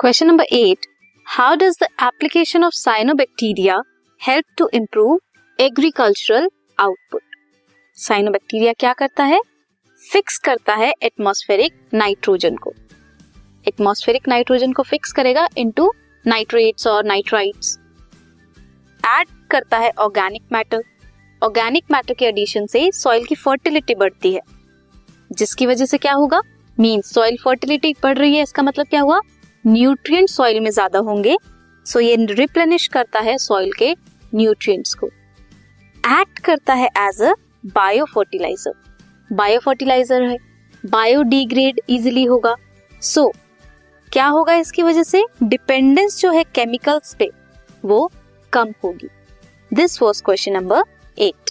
Question number eight how does the application of cyanobacteria help to improve agricultural output cyanobacteria क्या करता है? Fix करता है atmospheric nitrogen को। एटमॉस्फेरिक नाइट्रोजन को फिक्स करेगा इनटू नाइट्रेट्स और नाइट्राइट्स ऐड करता है ऑर्गेनिक मैटर ऑर्गेनिक मैटर के एडिशन से सॉइल की फर्टिलिटी बढ़ती है। जिसकी वजह से क्या होगा? मीन सॉइल फर्टिलिटी बढ़ रही है। इसका मतलब क्या हुआ? न्यूट्रिएंट सॉइल में ज़्यादा होंगे सो ये रिप्लेनिश करता है सॉइल के न्यूट्रिएंट्स को। एक्ट करता है as a bio fertiliser bio fertiliser है। बायोडिग्रेड इजिली होगा। सो so, क्या होगा इसकी वजह से? डिपेंडेंस जो है केमिकल्स पे वो कम होगी। This was question number eight